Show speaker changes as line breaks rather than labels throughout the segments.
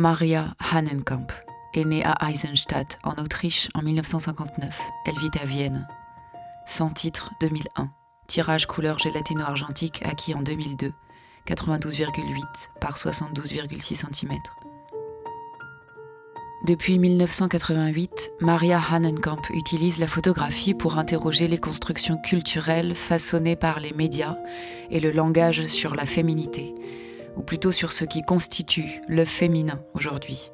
Maria Hannenkamp est née à Eisenstadt, en Autriche, en 1959. Elle vit à Vienne. Sans titre 2001. Tirage couleur gélatino-argentique acquis en 2002. 92,8 par 72,6 cm. Depuis 1988, Maria Hannenkamp utilise la photographie pour interroger les constructions culturelles façonnées par les médias et le langage sur la féminité, ou plutôt sur ce qui constitue le féminin aujourd'hui.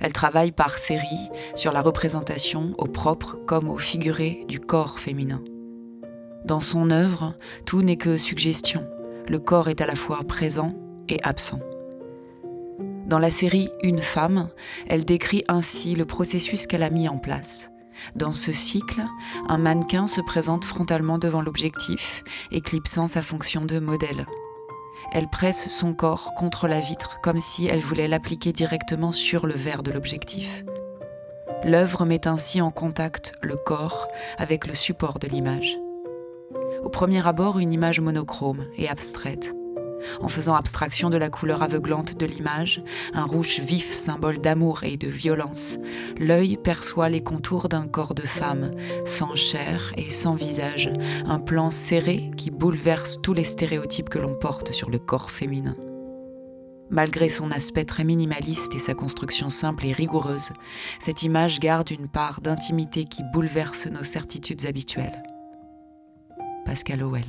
Elle travaille par série sur la représentation au propre comme au figuré du corps féminin. Dans son œuvre, tout n'est que suggestion. Le corps est à la fois présent et absent. Dans la série Une femme, elle décrit ainsi le processus qu'elle a mis en place. Dans ce cycle, un mannequin se présente frontalement devant l'objectif, éclipsant sa fonction de modèle. Elle presse son corps contre la vitre comme si elle voulait l'appliquer directement sur le verre de l'objectif. L'œuvre met ainsi en contact le corps avec le support de l'image. Au premier abord, une image monochrome et abstraite. En faisant abstraction de la couleur aveuglante de l'image, un rouge vif symbole d'amour et de violence, l'œil perçoit les contours d'un corps de femme, sans chair et sans visage, un plan serré qui bouleverse tous les stéréotypes que l'on porte sur le corps féminin. Malgré son aspect très minimaliste et sa construction simple et rigoureuse, cette image garde une part d'intimité qui bouleverse nos certitudes habituelles. Pascal Howell